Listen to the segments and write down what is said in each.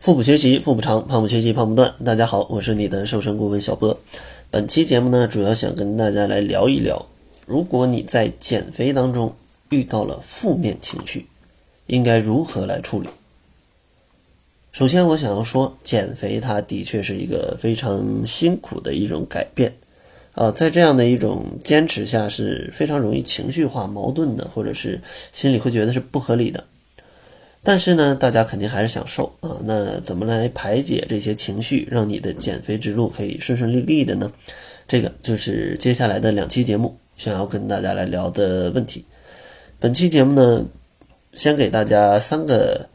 腹部学习，腹部长；胖不学习，胖不断。大家好，我是你的瘦身顾问小波。本期节目呢，主要想跟大家来聊一聊，如果你在减肥当中遇到了负面情绪，应该如何来处理？首先，我想要说，减肥它的确是一个非常辛苦的一种改变啊，在这样的一种坚持下，是非常容易情绪化、矛盾的，或者是心里会觉得是不合理的。但是呢，大家肯定还是想瘦啊。那怎么来排解这些情绪，让你的减肥之路可以顺顺利利的呢？这个就是接下来的两期节目想要跟大家来聊的问题。本期节目呢，先给大家三个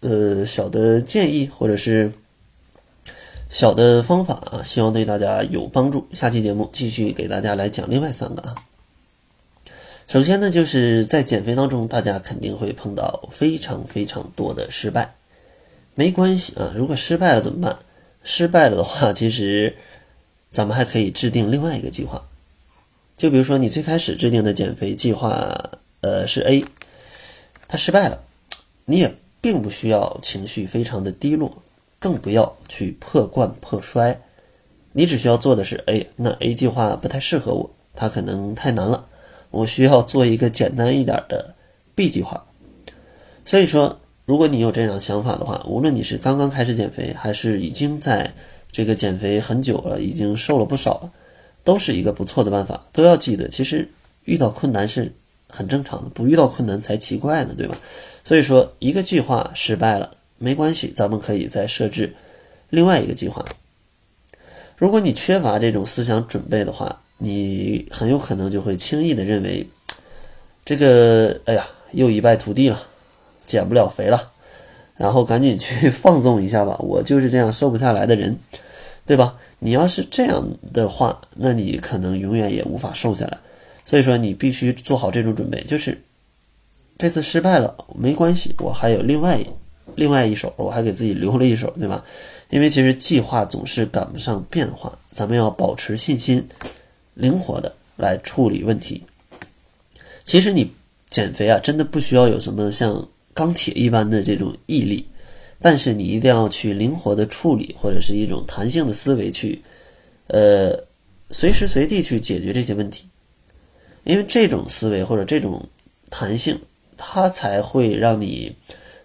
呃小的建议或者是小的方法啊，希望对大家有帮助。下期节目继续给大家来讲另外三个啊。首先呢，就是在减肥当中，大家肯定会碰到非常非常多的失败。没关系啊，如果失败了怎么办？失败了的话，其实咱们还可以制定另外一个计划。就比如说，你最开始制定的减肥计划，呃，是 A，它失败了，你也并不需要情绪非常的低落，更不要去破罐破摔。你只需要做的是，哎，那 A 计划不太适合我，它可能太难了。我需要做一个简单一点的 B 计划，所以说，如果你有这样想法的话，无论你是刚刚开始减肥，还是已经在这个减肥很久了，已经瘦了不少了，都是一个不错的办法。都要记得，其实遇到困难是很正常的，不遇到困难才奇怪呢，对吧？所以说，一个计划失败了没关系，咱们可以再设置另外一个计划。如果你缺乏这种思想准备的话，你很有可能就会轻易的认为，这个哎呀又一败涂地了，减不了肥了，然后赶紧去 放纵一下吧。我就是这样瘦不下来的人，对吧？你要是这样的话，那你可能永远也无法瘦下来。所以说，你必须做好这种准备，就是这次失败了没关系，我还有另外另外一手，我还给自己留了一手，对吧？因为其实计划总是赶不上变化，咱们要保持信心。灵活的来处理问题。其实你减肥啊，真的不需要有什么像钢铁一般的这种毅力，但是你一定要去灵活的处理，或者是一种弹性的思维去，呃，随时随地去解决这些问题。因为这种思维或者这种弹性，它才会让你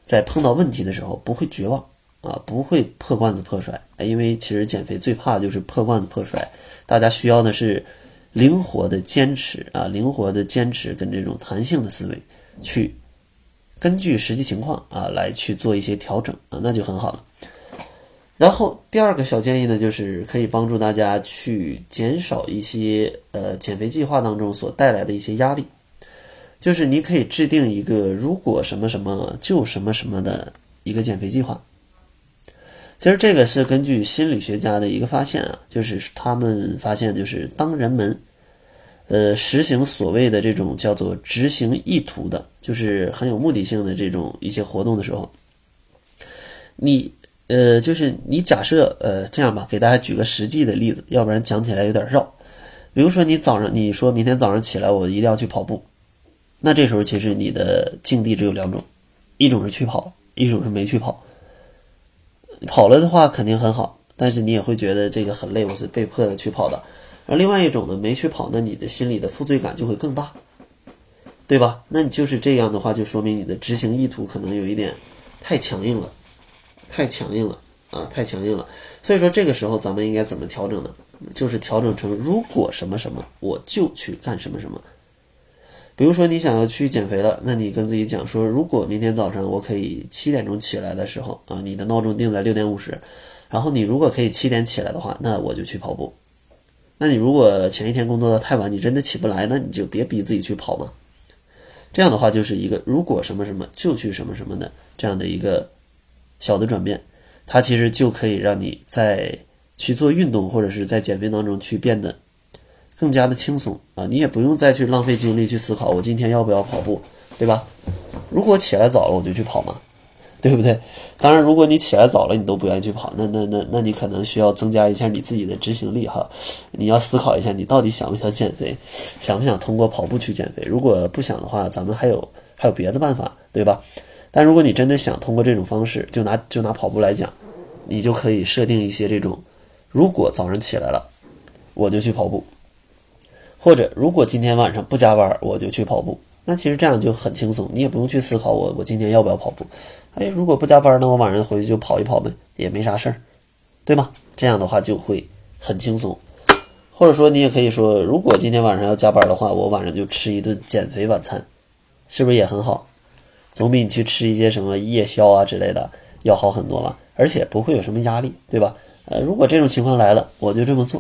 在碰到问题的时候不会绝望啊，不会破罐子破摔。因为其实减肥最怕就是破罐子破摔，大家需要的是。灵活的坚持啊，灵活的坚持跟这种弹性的思维，去根据实际情况啊来去做一些调整啊，那就很好了。然后第二个小建议呢，就是可以帮助大家去减少一些呃减肥计划当中所带来的一些压力，就是你可以制定一个如果什么什么就什么什么的一个减肥计划。其实这个是根据心理学家的一个发现啊，就是他们发现，就是当人们，呃，实行所谓的这种叫做执行意图的，就是很有目的性的这种一些活动的时候，你，呃，就是你假设，呃，这样吧，给大家举个实际的例子，要不然讲起来有点绕。比如说你早上，你说明天早上起来我一定要去跑步，那这时候其实你的境地只有两种，一种是去跑，一种是没去跑。跑了的话肯定很好，但是你也会觉得这个很累，我是被迫的去跑的。而另外一种呢，没去跑，那你的心里的负罪感就会更大，对吧？那你就是这样的话，就说明你的执行意图可能有一点太强硬了，太强硬了啊，太强硬了。所以说这个时候咱们应该怎么调整呢？就是调整成如果什么什么，我就去干什么什么。比如说你想要去减肥了，那你跟自己讲说，如果明天早上我可以七点钟起来的时候啊，你的闹钟定在六点五十，然后你如果可以七点起来的话，那我就去跑步。那你如果前一天工作的太晚，你真的起不来，那你就别逼自己去跑嘛。这样的话就是一个如果什么什么就去什么什么的这样的一个小的转变，它其实就可以让你在去做运动或者是在减肥当中去变得。更加的轻松啊，你也不用再去浪费精力去思考我今天要不要跑步，对吧？如果起来早了，我就去跑嘛，对不对？当然，如果你起来早了，你都不愿意去跑，那那那那你可能需要增加一下你自己的执行力哈。你要思考一下，你到底想不想减肥，想不想通过跑步去减肥？如果不想的话，咱们还有还有别的办法，对吧？但如果你真的想通过这种方式，就拿就拿跑步来讲，你就可以设定一些这种：如果早上起来了，我就去跑步；或者如果今天晚上不加班，我就去跑步。那其实这样就很轻松，你也不用去思考我我今天要不要跑步。哎，如果不加班，那我晚上回去就跑一跑呗，也没啥事儿，对吧？这样的话就会很轻松。或者说你也可以说，如果今天晚上要加班的话，我晚上就吃一顿减肥晚餐，是不是也很好？总比你去吃一些什么夜宵啊之类的要好很多吧？而且不会有什么压力，对吧？呃，如果这种情况来了，我就这么做，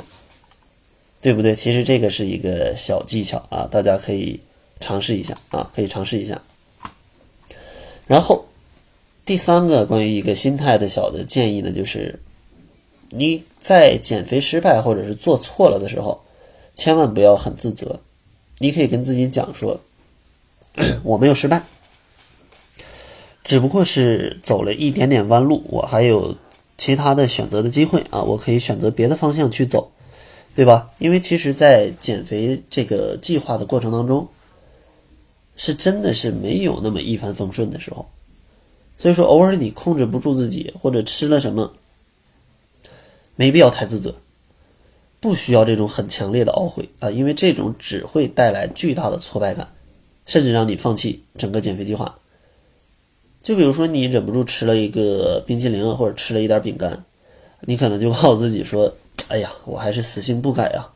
对不对？其实这个是一个小技巧啊，大家可以。尝试一下啊，可以尝试一下。然后第三个关于一个心态的小的建议呢，就是你在减肥失败或者是做错了的时候，千万不要很自责。你可以跟自己讲说，我没有失败，只不过是走了一点点弯路，我还有其他的选择的机会啊，我可以选择别的方向去走，对吧？因为其实，在减肥这个计划的过程当中。是真的是没有那么一帆风顺的时候，所以说偶尔你控制不住自己，或者吃了什么，没必要太自责，不需要这种很强烈的懊悔啊，因为这种只会带来巨大的挫败感，甚至让你放弃整个减肥计划。就比如说你忍不住吃了一个冰淇淋，或者吃了一点饼干，你可能就告诉自己说：“哎呀，我还是死性不改啊，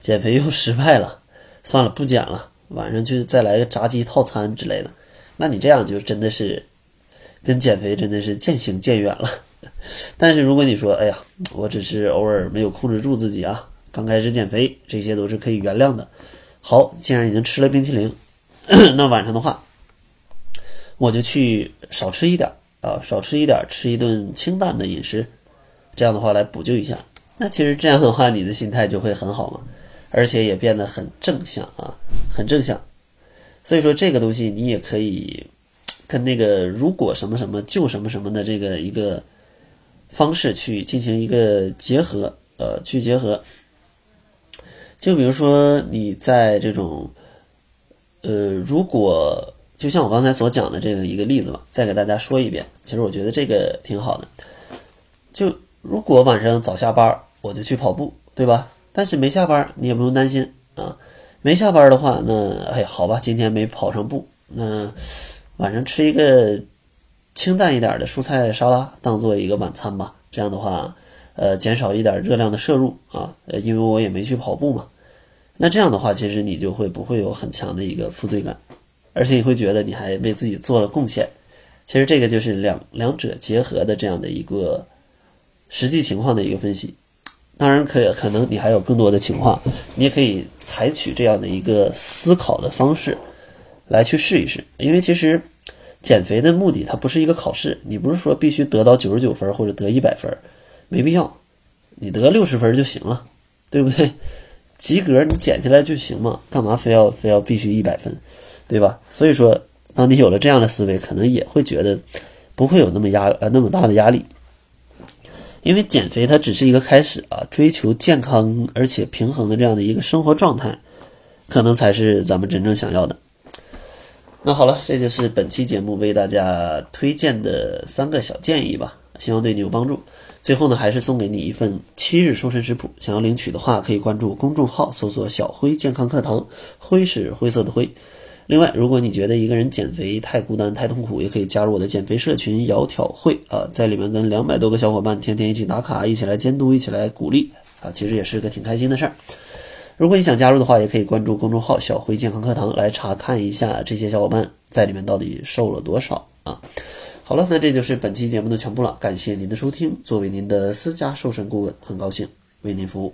减肥又失败了，算了，不减了。”晚上去再来个炸鸡套餐之类的，那你这样就真的是跟减肥真的是渐行渐远了。但是如果你说，哎呀，我只是偶尔没有控制住自己啊，刚开始减肥，这些都是可以原谅的。好，既然已经吃了冰淇淋，那晚上的话，我就去少吃一点啊，少吃一点，吃一顿清淡的饮食，这样的话来补救一下。那其实这样的话，你的心态就会很好嘛。而且也变得很正向啊，很正向。所以说这个东西你也可以跟那个如果什么什么就什么什么的这个一个方式去进行一个结合，呃，去结合。就比如说你在这种，呃，如果就像我刚才所讲的这个一个例子嘛，再给大家说一遍。其实我觉得这个挺好的。就如果晚上早下班儿，我就去跑步，对吧？但是没下班，你也不用担心啊。没下班的话，那哎，好吧，今天没跑上步，那晚上吃一个清淡一点的蔬菜沙拉，当做一个晚餐吧。这样的话，呃，减少一点热量的摄入啊。呃，因为我也没去跑步嘛。那这样的话，其实你就会不会有很强的一个负罪感，而且你会觉得你还为自己做了贡献。其实这个就是两两者结合的这样的一个实际情况的一个分析。当然可以，可能你还有更多的情况，你也可以采取这样的一个思考的方式来去试一试。因为其实减肥的目的它不是一个考试，你不是说必须得到九十九分或者得一百分，没必要，你得六十分就行了，对不对？及格你减下来就行嘛，干嘛非要非要必须一百分，对吧？所以说，当你有了这样的思维，可能也会觉得不会有那么压呃那么大的压力。因为减肥它只是一个开始啊，追求健康而且平衡的这样的一个生活状态，可能才是咱们真正想要的。那好了，这就是本期节目为大家推荐的三个小建议吧，希望对你有帮助。最后呢，还是送给你一份七日瘦身食谱，想要领取的话，可以关注公众号搜索“小辉健康课堂”，辉是灰色的灰。另外，如果你觉得一个人减肥太孤单、太痛苦，也可以加入我的减肥社群“窈窕会”啊，在里面跟两百多个小伙伴天天一起打卡，一起来监督，一起来鼓励啊，其实也是个挺开心的事儿。如果你想加入的话，也可以关注公众号“小辉健康课堂”来查看一下这些小伙伴在里面到底瘦了多少啊。好了，那这就是本期节目的全部了，感谢您的收听。作为您的私家瘦身顾问，很高兴为您服务。